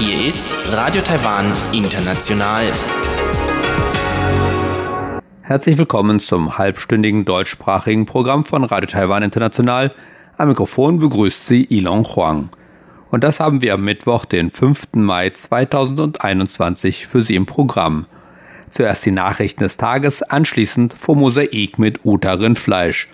Hier ist Radio Taiwan International. Herzlich willkommen zum halbstündigen deutschsprachigen Programm von Radio Taiwan International. Am Mikrofon begrüßt Sie Ilon Huang. Und das haben wir am Mittwoch, den 5. Mai 2021 für Sie im Programm. Zuerst die Nachrichten des Tages, anschließend vom Mosaik mit Uta Rindfleisch.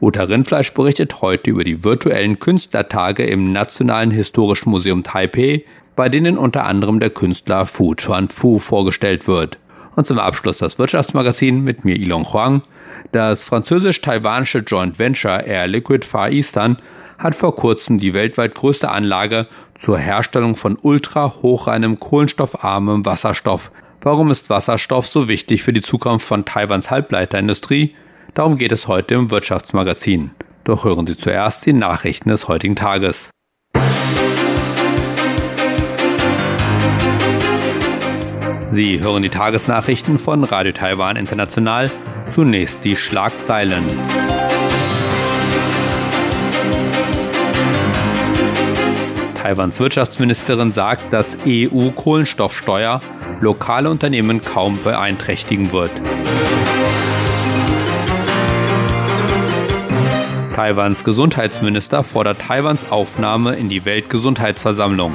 Uta Rindfleisch berichtet heute über die virtuellen Künstlertage im Nationalen Historischen Museum Taipei, bei denen unter anderem der Künstler Fu Chuan-Fu vorgestellt wird. Und zum Abschluss das Wirtschaftsmagazin mit mir Ilon Huang. Das französisch-taiwanische Joint Venture Air Liquid Far Eastern hat vor kurzem die weltweit größte Anlage zur Herstellung von ultra hochreinem kohlenstoffarmem Wasserstoff Warum ist Wasserstoff so wichtig für die Zukunft von Taiwans Halbleiterindustrie? Darum geht es heute im Wirtschaftsmagazin. Doch hören Sie zuerst die Nachrichten des heutigen Tages. Sie hören die Tagesnachrichten von Radio Taiwan International. Zunächst die Schlagzeilen. Taiwans Wirtschaftsministerin sagt, dass EU-Kohlenstoffsteuer lokale Unternehmen kaum beeinträchtigen wird. Taiwans Gesundheitsminister fordert Taiwans Aufnahme in die Weltgesundheitsversammlung.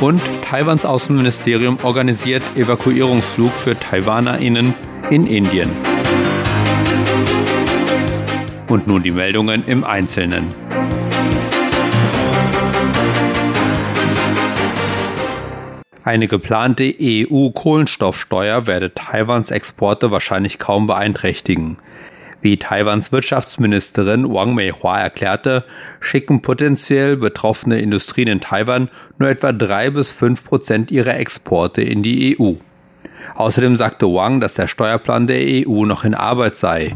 Und Taiwans Außenministerium organisiert Evakuierungsflug für TaiwanerInnen in Indien. Und nun die Meldungen im Einzelnen. Eine geplante EU-Kohlenstoffsteuer werde Taiwans Exporte wahrscheinlich kaum beeinträchtigen. Wie Taiwans Wirtschaftsministerin Wang Meihua erklärte, schicken potenziell betroffene Industrien in Taiwan nur etwa drei bis fünf Prozent ihrer Exporte in die EU. Außerdem sagte Wang, dass der Steuerplan der EU noch in Arbeit sei.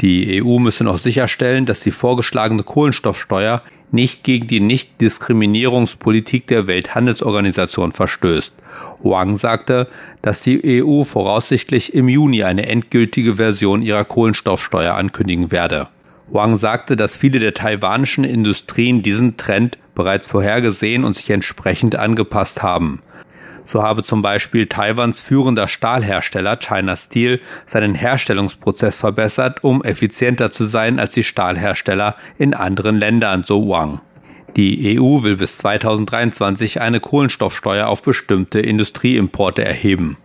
Die EU müsse noch sicherstellen, dass die vorgeschlagene Kohlenstoffsteuer nicht gegen die Nichtdiskriminierungspolitik der Welthandelsorganisation verstößt. Wang sagte, dass die EU voraussichtlich im Juni eine endgültige Version ihrer Kohlenstoffsteuer ankündigen werde. Wang sagte, dass viele der taiwanischen Industrien diesen Trend bereits vorhergesehen und sich entsprechend angepasst haben. So habe zum Beispiel Taiwans führender Stahlhersteller China Steel seinen Herstellungsprozess verbessert, um effizienter zu sein als die Stahlhersteller in anderen Ländern, so Wang. Die EU will bis 2023 eine Kohlenstoffsteuer auf bestimmte Industrieimporte erheben.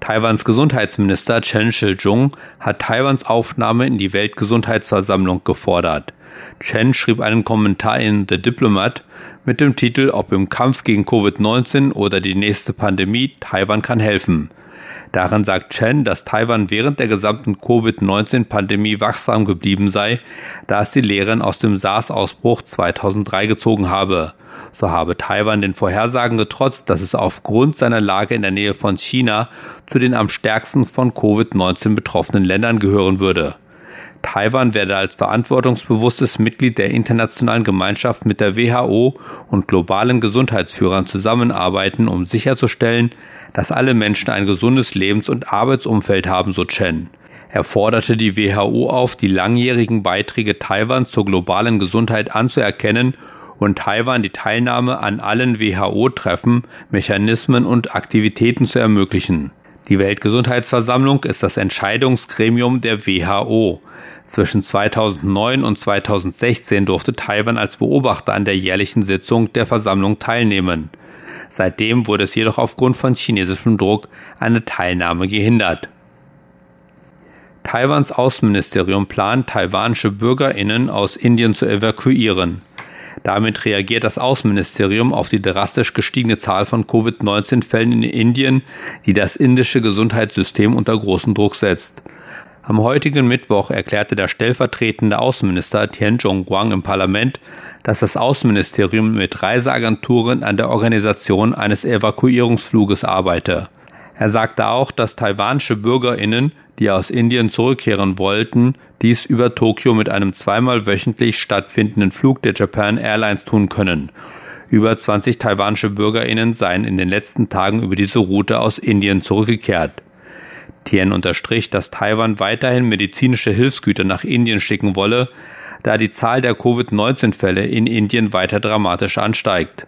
Taiwans Gesundheitsminister Chen Shih-chung hat Taiwans Aufnahme in die Weltgesundheitsversammlung gefordert. Chen schrieb einen Kommentar in The Diplomat mit dem Titel Ob im Kampf gegen Covid-19 oder die nächste Pandemie, Taiwan kann helfen. Darin sagt Chen, dass Taiwan während der gesamten Covid-19-Pandemie wachsam geblieben sei, da es die Lehren aus dem SARS-Ausbruch 2003 gezogen habe. So habe Taiwan den Vorhersagen getrotzt, dass es aufgrund seiner Lage in der Nähe von China zu den am stärksten von Covid-19 betroffenen Ländern gehören würde. Taiwan werde als verantwortungsbewusstes Mitglied der internationalen Gemeinschaft mit der WHO und globalen Gesundheitsführern zusammenarbeiten, um sicherzustellen, dass alle Menschen ein gesundes Lebens- und Arbeitsumfeld haben, so Chen. Er forderte die WHO auf, die langjährigen Beiträge Taiwans zur globalen Gesundheit anzuerkennen und Taiwan die Teilnahme an allen WHO-Treffen, Mechanismen und Aktivitäten zu ermöglichen. Die Weltgesundheitsversammlung ist das Entscheidungsgremium der WHO. Zwischen 2009 und 2016 durfte Taiwan als Beobachter an der jährlichen Sitzung der Versammlung teilnehmen. Seitdem wurde es jedoch aufgrund von chinesischem Druck eine Teilnahme gehindert. Taiwans Außenministerium plant, taiwanische Bürgerinnen aus Indien zu evakuieren. Damit reagiert das Außenministerium auf die drastisch gestiegene Zahl von Covid-19-Fällen in Indien, die das indische Gesundheitssystem unter großen Druck setzt. Am heutigen Mittwoch erklärte der stellvertretende Außenminister Tian Zhongguang im Parlament, dass das Außenministerium mit Reiseagenturen an der Organisation eines Evakuierungsfluges arbeite. Er sagte auch, dass taiwanische Bürgerinnen, die aus Indien zurückkehren wollten, dies über Tokio mit einem zweimal wöchentlich stattfindenden Flug der Japan Airlines tun können. Über 20 taiwanische Bürgerinnen seien in den letzten Tagen über diese Route aus Indien zurückgekehrt. Tien unterstrich, dass Taiwan weiterhin medizinische Hilfsgüter nach Indien schicken wolle, da die Zahl der Covid-19-Fälle in Indien weiter dramatisch ansteigt.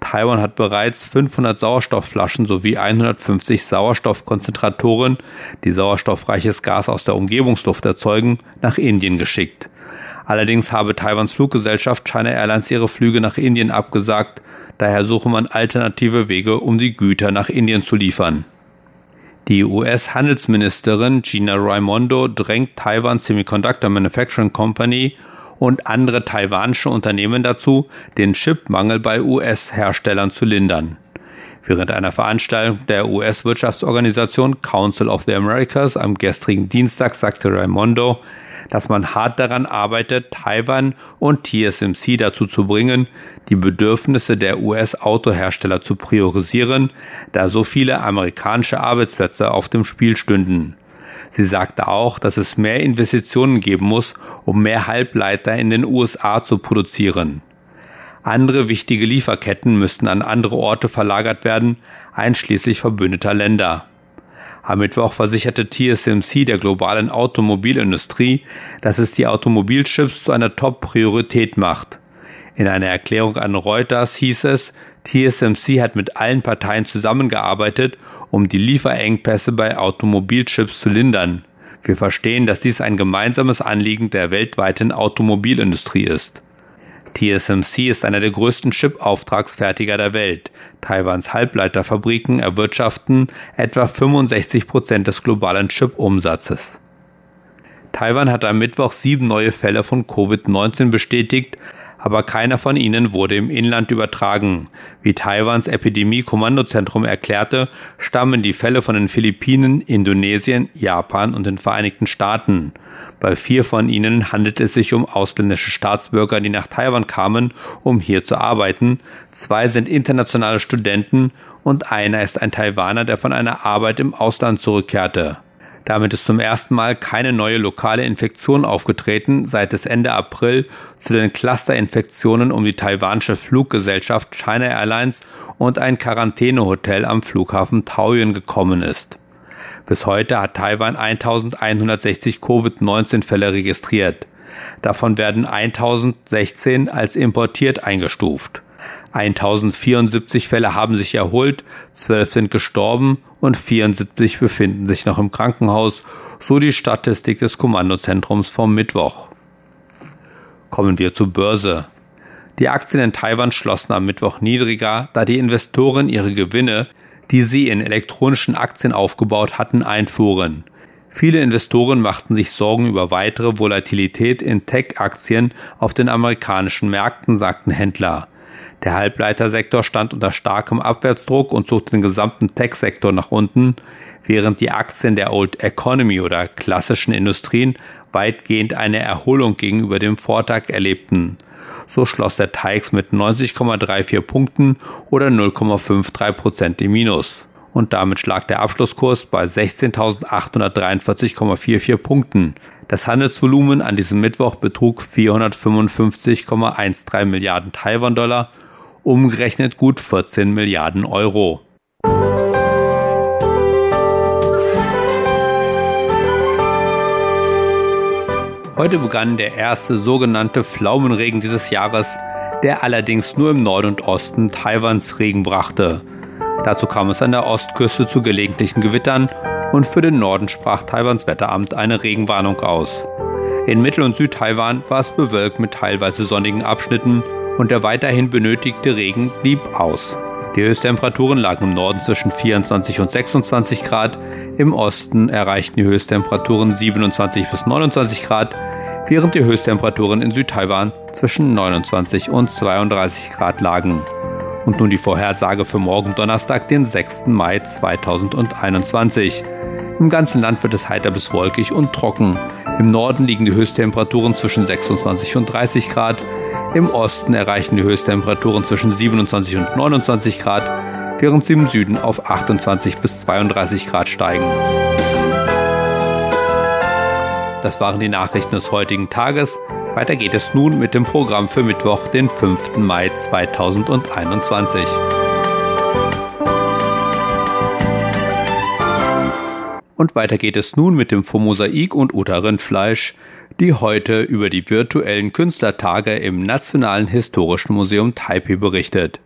Taiwan hat bereits 500 Sauerstoffflaschen sowie 150 Sauerstoffkonzentratoren, die sauerstoffreiches Gas aus der Umgebungsluft erzeugen, nach Indien geschickt. Allerdings habe Taiwans Fluggesellschaft China Airlines ihre Flüge nach Indien abgesagt, daher suche man alternative Wege, um die Güter nach Indien zu liefern. Die US-Handelsministerin Gina Raimondo drängt Taiwan Semiconductor Manufacturing Company und andere taiwanische Unternehmen dazu, den Chipmangel bei US-Herstellern zu lindern. Während einer Veranstaltung der US-Wirtschaftsorganisation Council of the Americas am gestrigen Dienstag sagte Raimondo, dass man hart daran arbeitet, Taiwan und TSMC dazu zu bringen, die Bedürfnisse der US-Autohersteller zu priorisieren, da so viele amerikanische Arbeitsplätze auf dem Spiel stünden. Sie sagte auch, dass es mehr Investitionen geben muss, um mehr Halbleiter in den USA zu produzieren. Andere wichtige Lieferketten müssten an andere Orte verlagert werden, einschließlich verbündeter Länder. Am Mittwoch versicherte TSMC der globalen Automobilindustrie, dass es die Automobilchips zu einer Top-Priorität macht. In einer Erklärung an Reuters hieß es, TSMC hat mit allen Parteien zusammengearbeitet, um die Lieferengpässe bei Automobilchips zu lindern. Wir verstehen, dass dies ein gemeinsames Anliegen der weltweiten Automobilindustrie ist. TSMC ist einer der größten Chip-Auftragsfertiger der Welt. Taiwans Halbleiterfabriken erwirtschaften etwa 65 Prozent des globalen Chip-Umsatzes. Taiwan hat am Mittwoch sieben neue Fälle von Covid-19 bestätigt, aber keiner von ihnen wurde im Inland übertragen. Wie Taiwans Epidemie-Kommandozentrum erklärte, stammen die Fälle von den Philippinen, Indonesien, Japan und den Vereinigten Staaten. Bei vier von ihnen handelt es sich um ausländische Staatsbürger, die nach Taiwan kamen, um hier zu arbeiten. Zwei sind internationale Studenten und einer ist ein Taiwaner, der von einer Arbeit im Ausland zurückkehrte. Damit ist zum ersten Mal keine neue lokale Infektion aufgetreten, seit es Ende April zu den Clusterinfektionen um die taiwanische Fluggesellschaft China Airlines und ein Quarantänehotel am Flughafen Taoyuan gekommen ist. Bis heute hat Taiwan 1160 Covid-19-Fälle registriert. Davon werden 1016 als importiert eingestuft. 1074 Fälle haben sich erholt, 12 sind gestorben und 74 befinden sich noch im Krankenhaus, so die Statistik des Kommandozentrums vom Mittwoch. Kommen wir zur Börse. Die Aktien in Taiwan schlossen am Mittwoch niedriger, da die Investoren ihre Gewinne, die sie in elektronischen Aktien aufgebaut hatten, einfuhren. Viele Investoren machten sich Sorgen über weitere Volatilität in Tech-Aktien auf den amerikanischen Märkten, sagten Händler. Der Halbleitersektor stand unter starkem Abwärtsdruck und zog den gesamten Tech-Sektor nach unten, während die Aktien der Old Economy oder klassischen Industrien weitgehend eine Erholung gegenüber dem Vortag erlebten. So schloss der TAIX mit 90,34 Punkten oder 0,53 Prozent im Minus. Und damit schlag der Abschlusskurs bei 16.843,44 Punkten. Das Handelsvolumen an diesem Mittwoch betrug 455,13 Milliarden Taiwan-Dollar umgerechnet gut 14 Milliarden Euro. Heute begann der erste sogenannte Pflaumenregen dieses Jahres, der allerdings nur im Norden und Osten Taiwans Regen brachte. Dazu kam es an der Ostküste zu gelegentlichen Gewittern und für den Norden sprach Taiwans Wetteramt eine Regenwarnung aus. In Mittel- und Südtaiwan war es bewölkt mit teilweise sonnigen Abschnitten und der weiterhin benötigte Regen blieb aus. Die Höchsttemperaturen lagen im Norden zwischen 24 und 26 Grad, im Osten erreichten die Höchsttemperaturen 27 bis 29 Grad, während die Höchsttemperaturen in Südtaiwan zwischen 29 und 32 Grad lagen. Und nun die Vorhersage für morgen Donnerstag, den 6. Mai 2021. Im ganzen Land wird es heiter bis wolkig und trocken. Im Norden liegen die Höchsttemperaturen zwischen 26 und 30 Grad, im Osten erreichen die Höchsttemperaturen zwischen 27 und 29 Grad, während sie im Süden auf 28 bis 32 Grad steigen. Das waren die Nachrichten des heutigen Tages. Weiter geht es nun mit dem Programm für Mittwoch, den 5. Mai 2021. Und weiter geht es nun mit dem Mosaik und Uta Rindfleisch, die heute über die virtuellen Künstlertage im Nationalen Historischen Museum Taipei berichtet.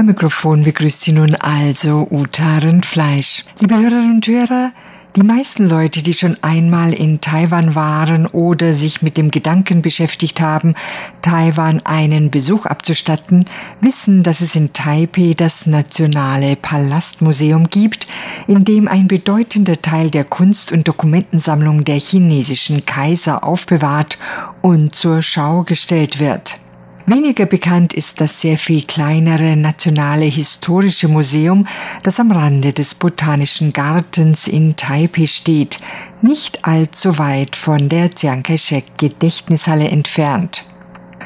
Am Mikrofon begrüßt Sie nun also Uta Rindfleisch. Liebe Hörerinnen und Hörer, die meisten Leute, die schon einmal in Taiwan waren oder sich mit dem Gedanken beschäftigt haben, Taiwan einen Besuch abzustatten, wissen, dass es in Taipei das Nationale Palastmuseum gibt, in dem ein bedeutender Teil der Kunst- und Dokumentensammlung der chinesischen Kaiser aufbewahrt und zur Schau gestellt wird. Weniger bekannt ist das sehr viel kleinere Nationale Historische Museum, das am Rande des Botanischen Gartens in Taipei steht, nicht allzu weit von der Chiang Kai-shek Gedächtnishalle entfernt.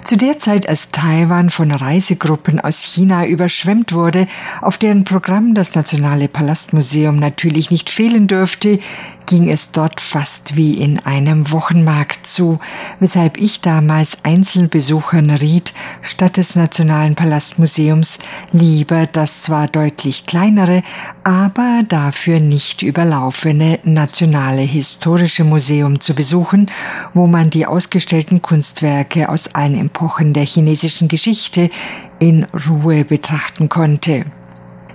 Zu der Zeit, als Taiwan von Reisegruppen aus China überschwemmt wurde, auf deren Programm das Nationale Palastmuseum natürlich nicht fehlen dürfte, ging es dort fast wie in einem Wochenmarkt zu, weshalb ich damals Einzelbesuchern riet, statt des Nationalen Palastmuseums lieber das zwar deutlich kleinere, aber dafür nicht überlaufene Nationale Historische Museum zu besuchen, wo man die ausgestellten Kunstwerke aus allen Epochen der chinesischen Geschichte in Ruhe betrachten konnte.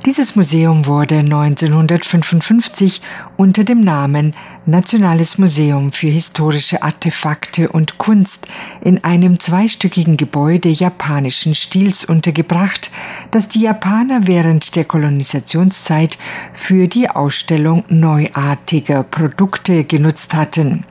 Dieses Museum wurde 1955 unter dem Namen Nationales Museum für historische Artefakte und Kunst in einem zweistöckigen Gebäude japanischen Stils untergebracht, das die Japaner während der Kolonisationszeit für die Ausstellung neuartiger Produkte genutzt hatten.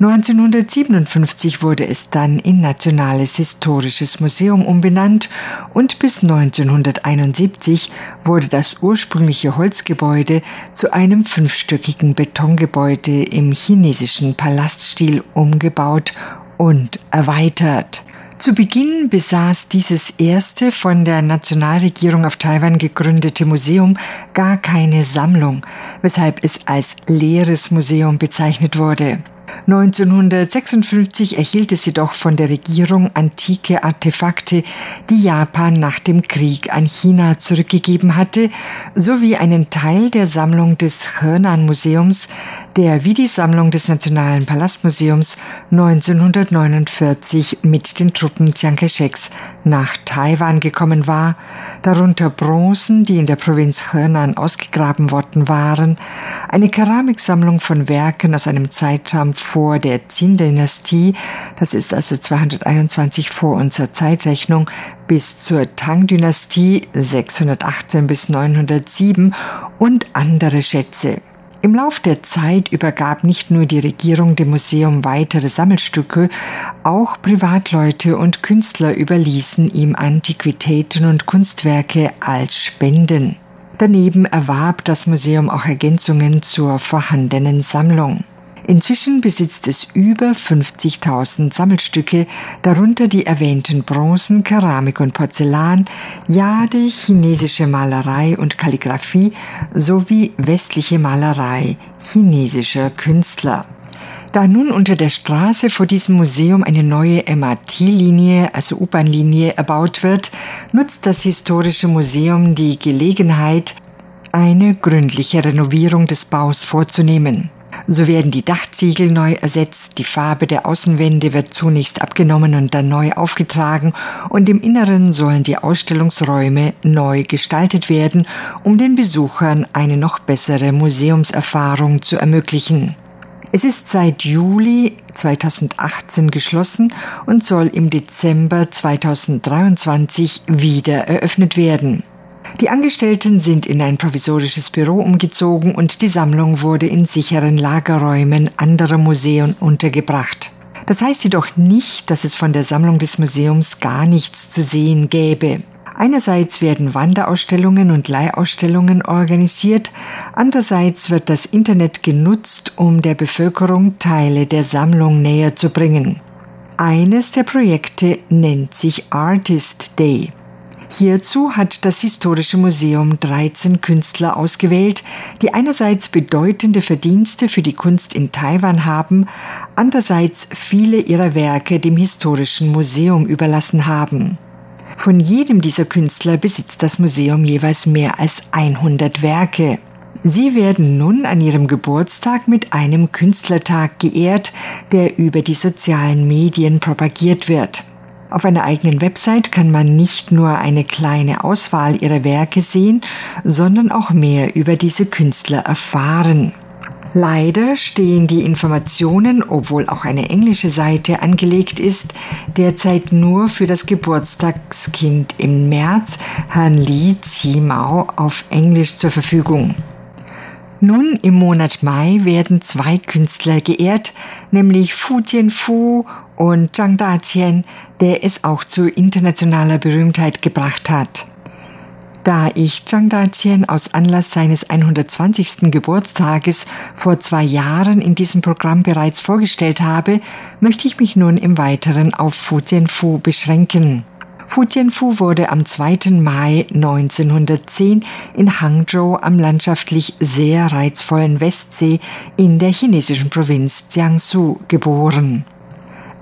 1957 wurde es dann in Nationales Historisches Museum umbenannt und bis 1971 wurde das ursprüngliche Holzgebäude zu einem fünfstöckigen Betongebäude im chinesischen Palaststil umgebaut und erweitert. Zu Beginn besaß dieses erste von der Nationalregierung auf Taiwan gegründete Museum gar keine Sammlung, weshalb es als leeres Museum bezeichnet wurde. 1956 erhielt es jedoch von der Regierung antike Artefakte, die Japan nach dem Krieg an China zurückgegeben hatte, sowie einen Teil der Sammlung des Henan Museums, der wie die Sammlung des Nationalen Palastmuseums 1949 mit den Truppen Chiang Kai-sheks nach Taiwan gekommen war, darunter Bronzen, die in der Provinz Henan ausgegraben worden waren, eine Keramiksammlung von Werken aus einem Zeitraum vor der Qin-Dynastie, das ist also 221 vor unserer Zeitrechnung, bis zur Tang-Dynastie 618 bis 907 und andere Schätze. Im Lauf der Zeit übergab nicht nur die Regierung dem Museum weitere Sammelstücke, auch Privatleute und Künstler überließen ihm Antiquitäten und Kunstwerke als Spenden. Daneben erwarb das Museum auch Ergänzungen zur vorhandenen Sammlung. Inzwischen besitzt es über 50.000 Sammelstücke, darunter die erwähnten Bronzen, Keramik und Porzellan, Jade, chinesische Malerei und Kalligraphie sowie westliche Malerei chinesischer Künstler. Da nun unter der Straße vor diesem Museum eine neue MRT-Linie, also U-Bahn-Linie, erbaut wird, nutzt das Historische Museum die Gelegenheit, eine gründliche Renovierung des Baus vorzunehmen. So werden die Dachziegel neu ersetzt, die Farbe der Außenwände wird zunächst abgenommen und dann neu aufgetragen und im Inneren sollen die Ausstellungsräume neu gestaltet werden, um den Besuchern eine noch bessere Museumserfahrung zu ermöglichen. Es ist seit Juli 2018 geschlossen und soll im Dezember 2023 wieder eröffnet werden. Die Angestellten sind in ein provisorisches Büro umgezogen und die Sammlung wurde in sicheren Lagerräumen anderer Museen untergebracht. Das heißt jedoch nicht, dass es von der Sammlung des Museums gar nichts zu sehen gäbe. Einerseits werden Wanderausstellungen und Leihausstellungen organisiert, andererseits wird das Internet genutzt, um der Bevölkerung Teile der Sammlung näher zu bringen. Eines der Projekte nennt sich Artist Day. Hierzu hat das Historische Museum 13 Künstler ausgewählt, die einerseits bedeutende Verdienste für die Kunst in Taiwan haben, andererseits viele ihrer Werke dem Historischen Museum überlassen haben. Von jedem dieser Künstler besitzt das Museum jeweils mehr als 100 Werke. Sie werden nun an ihrem Geburtstag mit einem Künstlertag geehrt, der über die sozialen Medien propagiert wird. Auf einer eigenen Website kann man nicht nur eine kleine Auswahl ihrer Werke sehen, sondern auch mehr über diese Künstler erfahren. Leider stehen die Informationen, obwohl auch eine englische Seite angelegt ist, derzeit nur für das Geburtstagskind im März, Herrn Li Qimao, auf Englisch zur Verfügung. Nun im Monat Mai werden zwei Künstler geehrt, nämlich Fu Jianfu und Zhang Daqian, der es auch zu internationaler Berühmtheit gebracht hat. Da ich Zhang Daqian aus Anlass seines 120. Geburtstages vor zwei Jahren in diesem Programm bereits vorgestellt habe, möchte ich mich nun im Weiteren auf Fu Jianfu beschränken. Fu Jianfu wurde am 2. Mai 1910 in Hangzhou am landschaftlich sehr reizvollen Westsee in der chinesischen Provinz Jiangsu geboren.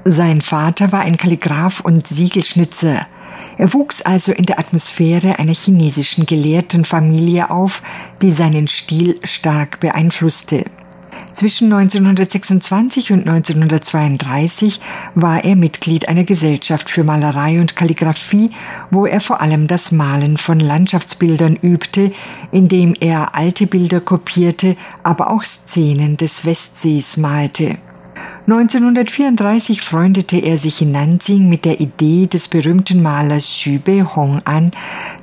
Sein Vater war ein Kalligraph und Siegelschnitzer. Er wuchs also in der Atmosphäre einer chinesischen Gelehrtenfamilie auf, die seinen Stil stark beeinflusste. Zwischen 1926 und 1932 war er Mitglied einer Gesellschaft für Malerei und Kalligraphie, wo er vor allem das Malen von Landschaftsbildern übte, indem er alte Bilder kopierte, aber auch Szenen des Westsees malte. 1934 freundete er sich in Nanjing mit der Idee des berühmten Malers Xu Beihong an,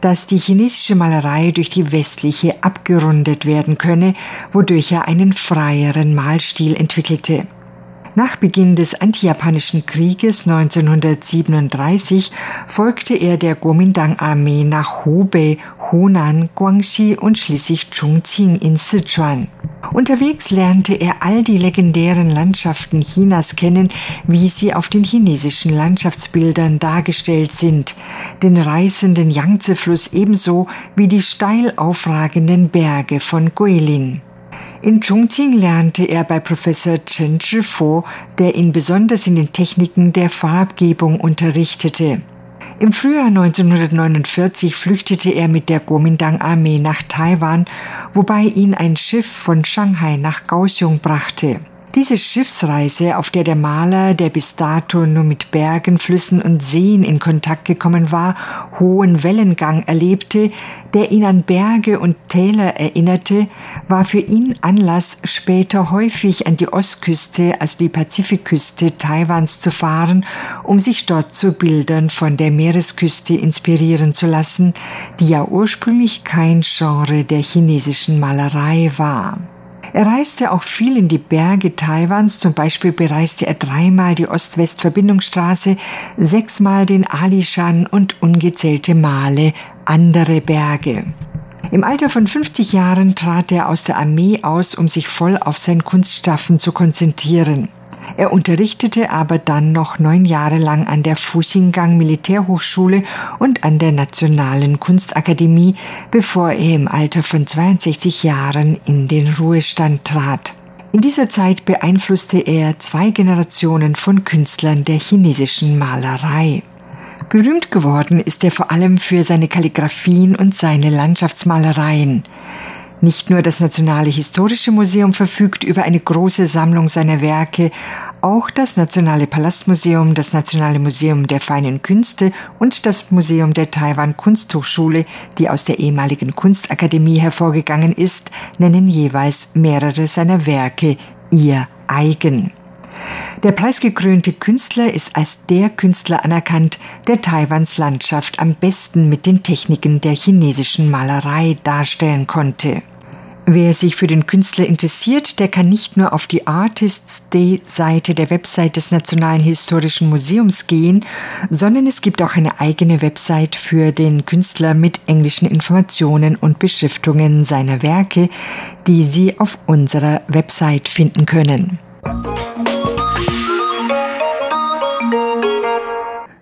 dass die chinesische Malerei durch die westliche abgerundet werden könne, wodurch er einen freieren Malstil entwickelte. Nach Beginn des antijapanischen Krieges 1937 folgte er der Kuomintang-Armee nach Hubei, Hunan, Guangxi und schließlich Chongqing in Sichuan. Unterwegs lernte er all die legendären Landschaften Chinas kennen, wie sie auf den chinesischen Landschaftsbildern dargestellt sind, den reißenden Yangtze-Fluss ebenso wie die steil aufragenden Berge von Guilin. In Chongqing lernte er bei Professor Chen Zhifo, der ihn besonders in den Techniken der Farbgebung unterrichtete. Im Frühjahr 1949 flüchtete er mit der Kuomintang-Armee nach Taiwan, wobei ihn ein Schiff von Shanghai nach Kaohsiung brachte. Diese Schiffsreise, auf der der Maler, der bis dato nur mit Bergen, Flüssen und Seen in Kontakt gekommen war, hohen Wellengang erlebte, der ihn an Berge und Täler erinnerte, war für ihn Anlass, später häufig an die Ostküste, also die Pazifikküste Taiwans zu fahren, um sich dort zu Bildern von der Meeresküste inspirieren zu lassen, die ja ursprünglich kein Genre der chinesischen Malerei war. Er reiste auch viel in die Berge Taiwans, zum Beispiel bereiste er dreimal die Ost-West-Verbindungsstraße, sechsmal den Alishan und ungezählte Male andere Berge. Im Alter von 50 Jahren trat er aus der Armee aus, um sich voll auf sein Kunstschaffen zu konzentrieren. Er unterrichtete aber dann noch neun Jahre lang an der Fuxingang Militärhochschule und an der Nationalen Kunstakademie, bevor er im Alter von 62 Jahren in den Ruhestand trat. In dieser Zeit beeinflusste er zwei Generationen von Künstlern der chinesischen Malerei. Berühmt geworden ist er vor allem für seine Kalligraphien und seine Landschaftsmalereien. Nicht nur das Nationale Historische Museum verfügt über eine große Sammlung seiner Werke, auch das Nationale Palastmuseum, das Nationale Museum der Feinen Künste und das Museum der Taiwan Kunsthochschule, die aus der ehemaligen Kunstakademie hervorgegangen ist, nennen jeweils mehrere seiner Werke ihr eigen. Der preisgekrönte Künstler ist als der Künstler anerkannt, der Taiwans Landschaft am besten mit den Techniken der chinesischen Malerei darstellen konnte. Wer sich für den Künstler interessiert, der kann nicht nur auf die Artists Day Seite der Website des Nationalen Historischen Museums gehen, sondern es gibt auch eine eigene Website für den Künstler mit englischen Informationen und Beschriftungen seiner Werke, die Sie auf unserer Website finden können.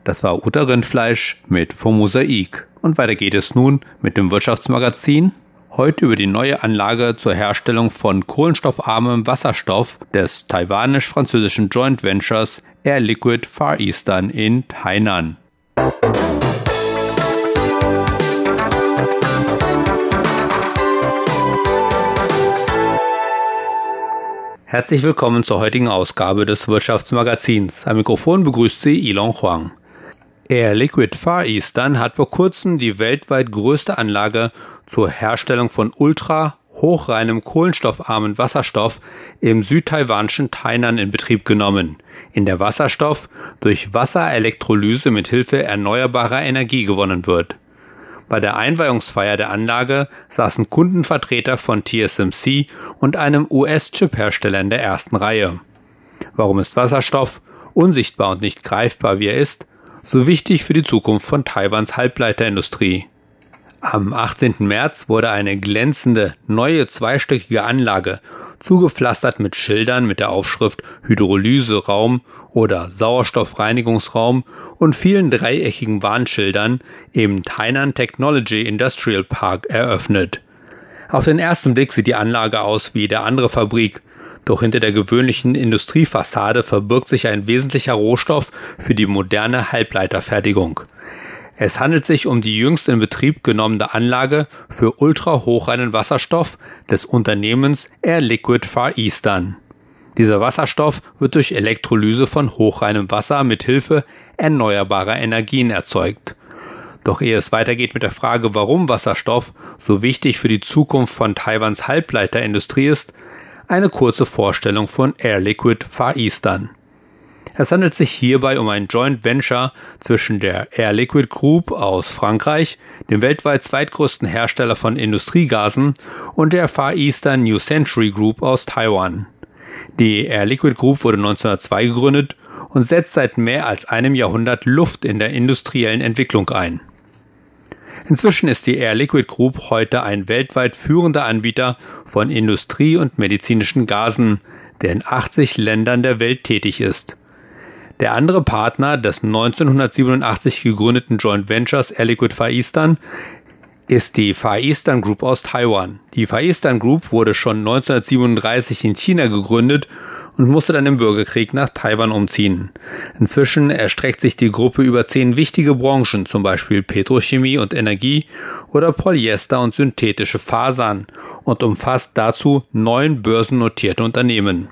Das war Uta Rindfleisch mit vom Mosaik. Und weiter geht es nun mit dem Wirtschaftsmagazin. Heute über die neue Anlage zur Herstellung von kohlenstoffarmem Wasserstoff des taiwanisch-französischen Joint Ventures Air Liquid Far Eastern in Tainan. Herzlich willkommen zur heutigen Ausgabe des Wirtschaftsmagazins. Am Mikrofon begrüßt Sie Ilon Huang. Air Liquid Far Eastern hat vor kurzem die weltweit größte Anlage zur Herstellung von ultra hochreinem kohlenstoffarmen Wasserstoff im südtaiwanischen Tainan in Betrieb genommen, in der Wasserstoff durch Wasserelektrolyse mit Hilfe erneuerbarer Energie gewonnen wird. Bei der Einweihungsfeier der Anlage saßen Kundenvertreter von TSMC und einem US-Chip-Hersteller in der ersten Reihe. Warum ist Wasserstoff, unsichtbar und nicht greifbar wie er ist, so wichtig für die Zukunft von Taiwans Halbleiterindustrie? Am 18. März wurde eine glänzende, neue zweistöckige Anlage, zugepflastert mit Schildern mit der Aufschrift Hydrolyseraum oder Sauerstoffreinigungsraum und vielen dreieckigen Warnschildern im Tainan Technology Industrial Park eröffnet. Auf den ersten Blick sieht die Anlage aus wie jede andere Fabrik, doch hinter der gewöhnlichen Industriefassade verbirgt sich ein wesentlicher Rohstoff für die moderne Halbleiterfertigung. Es handelt sich um die jüngst in Betrieb genommene Anlage für ultrahochreinen Wasserstoff des Unternehmens Air Liquid Far Eastern. Dieser Wasserstoff wird durch Elektrolyse von hochreinem Wasser mit Hilfe erneuerbarer Energien erzeugt. Doch ehe es weitergeht mit der Frage, warum Wasserstoff so wichtig für die Zukunft von Taiwans Halbleiterindustrie ist, eine kurze Vorstellung von Air Liquid Far Eastern. Es handelt sich hierbei um ein Joint Venture zwischen der Air Liquid Group aus Frankreich, dem weltweit zweitgrößten Hersteller von Industriegasen, und der Far Eastern New Century Group aus Taiwan. Die Air Liquid Group wurde 1902 gegründet und setzt seit mehr als einem Jahrhundert Luft in der industriellen Entwicklung ein. Inzwischen ist die Air Liquid Group heute ein weltweit führender Anbieter von Industrie- und medizinischen Gasen, der in 80 Ländern der Welt tätig ist. Der andere Partner des 1987 gegründeten Joint Ventures Air Liquid Far Eastern ist die Far Eastern Group aus Taiwan. Die Far Eastern Group wurde schon 1937 in China gegründet und musste dann im Bürgerkrieg nach Taiwan umziehen. Inzwischen erstreckt sich die Gruppe über zehn wichtige Branchen, zum Beispiel Petrochemie und Energie oder Polyester und synthetische Fasern und umfasst dazu neun börsennotierte Unternehmen.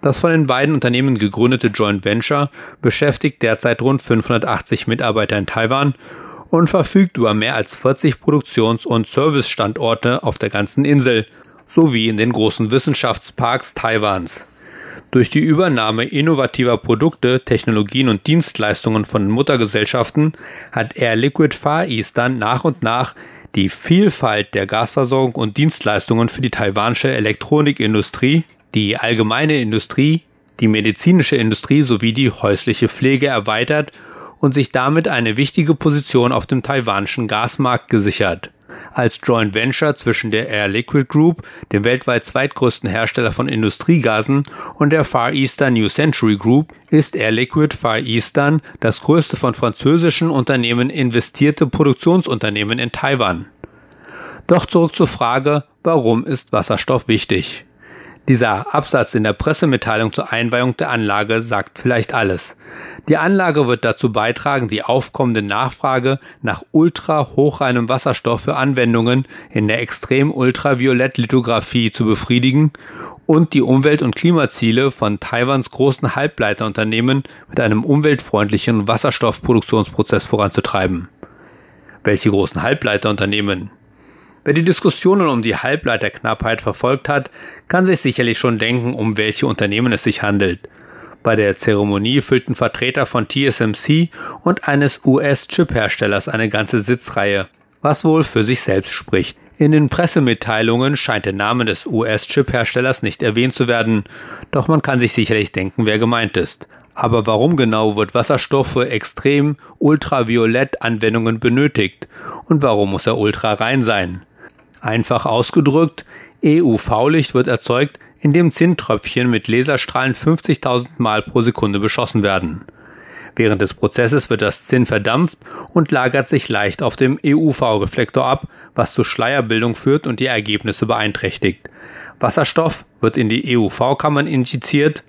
Das von den beiden Unternehmen gegründete Joint Venture beschäftigt derzeit rund 580 Mitarbeiter in Taiwan und verfügt über mehr als 40 Produktions- und Servicestandorte auf der ganzen Insel sowie in den großen Wissenschaftsparks Taiwans. Durch die Übernahme innovativer Produkte, Technologien und Dienstleistungen von Muttergesellschaften hat Air Liquid Far Eastern nach und nach die Vielfalt der Gasversorgung und Dienstleistungen für die taiwanische Elektronikindustrie die allgemeine Industrie, die medizinische Industrie sowie die häusliche Pflege erweitert und sich damit eine wichtige Position auf dem taiwanischen Gasmarkt gesichert. Als Joint Venture zwischen der Air Liquid Group, dem weltweit zweitgrößten Hersteller von Industriegasen, und der Far Eastern New Century Group ist Air Liquid Far Eastern das größte von französischen Unternehmen investierte Produktionsunternehmen in Taiwan. Doch zurück zur Frage, warum ist Wasserstoff wichtig? Dieser Absatz in der Pressemitteilung zur Einweihung der Anlage sagt vielleicht alles. Die Anlage wird dazu beitragen, die aufkommende Nachfrage nach ultra-hochreinem Wasserstoff für Anwendungen in der Extrem-Ultraviolett-Lithografie zu befriedigen und die Umwelt- und Klimaziele von Taiwans großen Halbleiterunternehmen mit einem umweltfreundlichen Wasserstoffproduktionsprozess voranzutreiben. Welche großen Halbleiterunternehmen? Wer die Diskussionen um die Halbleiterknappheit verfolgt hat, kann sich sicherlich schon denken, um welche Unternehmen es sich handelt. Bei der Zeremonie füllten Vertreter von TSMC und eines US-Chip-Herstellers eine ganze Sitzreihe, was wohl für sich selbst spricht. In den Pressemitteilungen scheint der Name des US-Chip-Herstellers nicht erwähnt zu werden, doch man kann sich sicherlich denken, wer gemeint ist. Aber warum genau wird Wasserstoff für extrem ultraviolett Anwendungen benötigt? Und warum muss er ultra rein sein? Einfach ausgedrückt, EUV-Licht wird erzeugt, indem Zinntröpfchen mit Laserstrahlen 50.000 Mal pro Sekunde beschossen werden. Während des Prozesses wird das Zinn verdampft und lagert sich leicht auf dem EUV-Reflektor ab, was zu Schleierbildung führt und die Ergebnisse beeinträchtigt. Wasserstoff wird in die EUV-Kammern injiziert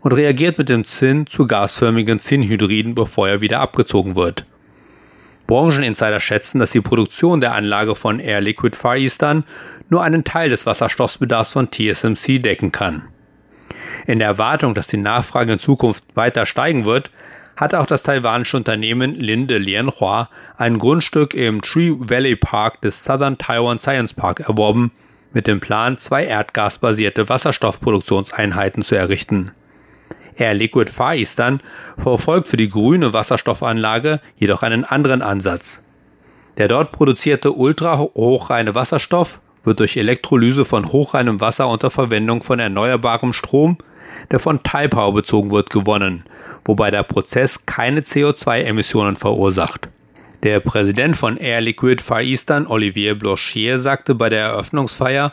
und reagiert mit dem Zinn zu gasförmigen Zinnhydriden, bevor er wieder abgezogen wird. Brancheninsider schätzen, dass die Produktion der Anlage von Air Liquid Far Eastern nur einen Teil des Wasserstoffbedarfs von TSMC decken kann. In der Erwartung, dass die Nachfrage in Zukunft weiter steigen wird, hat auch das taiwanische Unternehmen Linde Lianhua ein Grundstück im Tree Valley Park des Southern Taiwan Science Park erworben, mit dem Plan, zwei erdgasbasierte Wasserstoffproduktionseinheiten zu errichten. Air Liquid Far Eastern verfolgt für die grüne Wasserstoffanlage jedoch einen anderen Ansatz. Der dort produzierte ultra-hochreine Wasserstoff wird durch Elektrolyse von hochreinem Wasser unter Verwendung von erneuerbarem Strom, der von Taipower bezogen wird, gewonnen, wobei der Prozess keine CO2-Emissionen verursacht. Der Präsident von Air Liquid Far Eastern, Olivier Blochier, sagte bei der Eröffnungsfeier,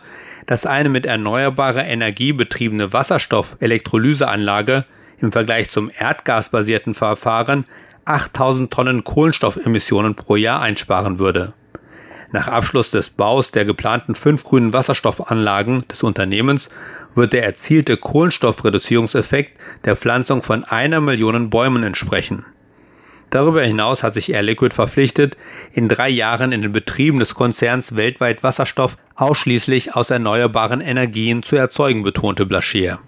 dass eine mit erneuerbarer Energie betriebene Wasserstoff-Elektrolyseanlage im Vergleich zum erdgasbasierten Verfahren 8000 Tonnen Kohlenstoffemissionen pro Jahr einsparen würde. Nach Abschluss des Baus der geplanten fünf grünen Wasserstoffanlagen des Unternehmens wird der erzielte Kohlenstoffreduzierungseffekt der Pflanzung von einer Million Bäumen entsprechen. Darüber hinaus hat sich Air Liquid verpflichtet, in drei Jahren in den Betrieben des Konzerns weltweit Wasserstoff ausschließlich aus erneuerbaren Energien zu erzeugen, betonte Blachier.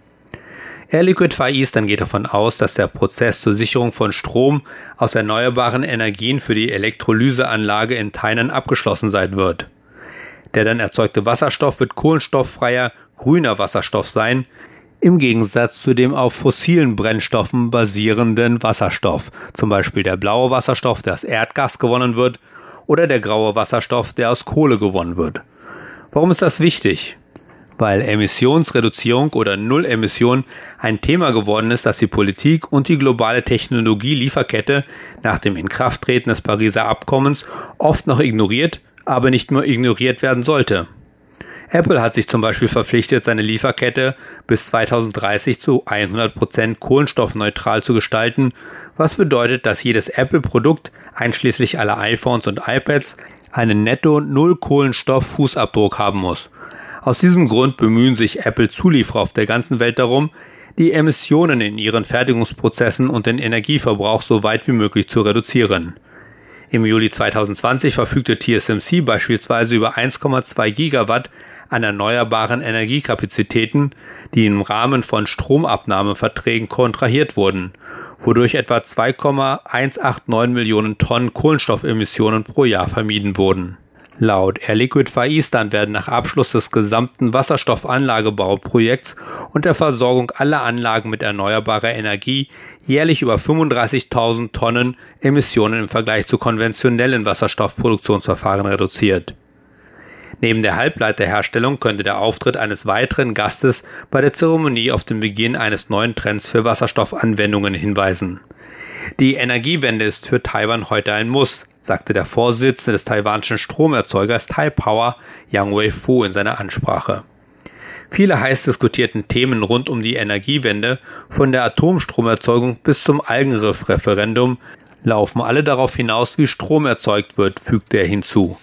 Air Liquid Far Eastern geht davon aus, dass der Prozess zur Sicherung von Strom aus erneuerbaren Energien für die Elektrolyseanlage in Tainan abgeschlossen sein wird. Der dann erzeugte Wasserstoff wird kohlenstofffreier, grüner Wasserstoff sein, im Gegensatz zu dem auf fossilen Brennstoffen basierenden Wasserstoff, zum Beispiel der blaue Wasserstoff, der aus Erdgas gewonnen wird, oder der graue Wasserstoff, der aus Kohle gewonnen wird. Warum ist das wichtig? Weil Emissionsreduzierung oder Nullemission ein Thema geworden ist, das die Politik und die globale Technologielieferkette nach dem Inkrafttreten des Pariser Abkommens oft noch ignoriert, aber nicht nur ignoriert werden sollte. Apple hat sich zum Beispiel verpflichtet, seine Lieferkette bis 2030 zu 100% kohlenstoffneutral zu gestalten, was bedeutet, dass jedes Apple-Produkt, einschließlich aller iPhones und iPads, einen netto Null Kohlenstoff-Fußabdruck haben muss. Aus diesem Grund bemühen sich Apple-Zulieferer auf der ganzen Welt darum, die Emissionen in ihren Fertigungsprozessen und den Energieverbrauch so weit wie möglich zu reduzieren. Im Juli 2020 verfügte TSMC beispielsweise über 1,2 Gigawatt an erneuerbaren Energiekapazitäten, die im Rahmen von Stromabnahmeverträgen kontrahiert wurden, wodurch etwa 2,189 Millionen Tonnen Kohlenstoffemissionen pro Jahr vermieden wurden. Laut Air Liquid Far Eastern werden nach Abschluss des gesamten Wasserstoffanlagebauprojekts und der Versorgung aller Anlagen mit erneuerbarer Energie jährlich über 35.000 Tonnen Emissionen im Vergleich zu konventionellen Wasserstoffproduktionsverfahren reduziert. Neben der Halbleiterherstellung könnte der Auftritt eines weiteren Gastes bei der Zeremonie auf den Beginn eines neuen Trends für Wasserstoffanwendungen hinweisen. Die Energiewende ist für Taiwan heute ein Muss, sagte der Vorsitzende des taiwanischen Stromerzeugers Taipower Yang Wei-Fu in seiner Ansprache. Viele heiß diskutierten Themen rund um die Energiewende, von der Atomstromerzeugung bis zum Algenriff-Referendum, laufen alle darauf hinaus, wie Strom erzeugt wird, fügte er hinzu.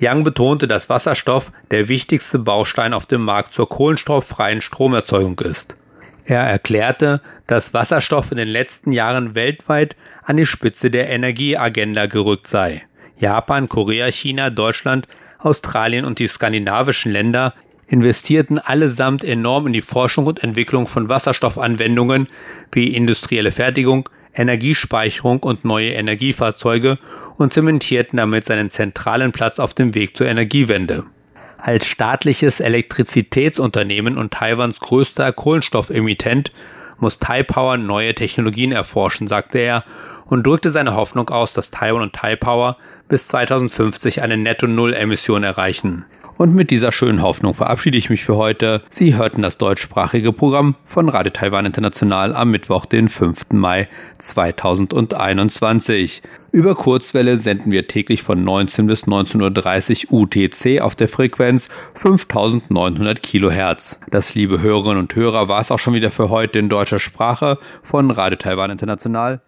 Young betonte, dass Wasserstoff der wichtigste Baustein auf dem Markt zur kohlenstofffreien Stromerzeugung ist. Er erklärte, dass Wasserstoff in den letzten Jahren weltweit an die Spitze der Energieagenda gerückt sei. Japan, Korea, China, Deutschland, Australien und die skandinavischen Länder investierten allesamt enorm in die Forschung und Entwicklung von Wasserstoffanwendungen wie industrielle Fertigung, Energiespeicherung und neue Energiefahrzeuge und zementierten damit seinen zentralen Platz auf dem Weg zur Energiewende. Als staatliches Elektrizitätsunternehmen und Taiwans größter Kohlenstoffemittent muss Taipower neue Technologien erforschen, sagte er und drückte seine Hoffnung aus, dass Taiwan und Taipower bis 2050 eine Netto-Null-Emission erreichen. Und mit dieser schönen Hoffnung verabschiede ich mich für heute. Sie hörten das deutschsprachige Programm von Radio Taiwan International am Mittwoch, den 5. Mai 2021. Über Kurzwelle senden wir täglich von 19 bis 19.30 Uhr UTC auf der Frequenz 5900 Kilohertz. Das, liebe Hörerinnen und Hörer, war es auch schon wieder für heute in deutscher Sprache von Radio Taiwan International.